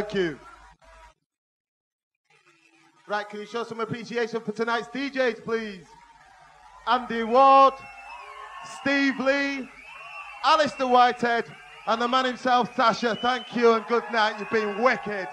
Thank you. Right, can you show some appreciation for tonight's DJs, please? Andy Ward, Steve Lee, Alistair Whitehead, and the man himself, Sasha. Thank you and good night. You've been wicked.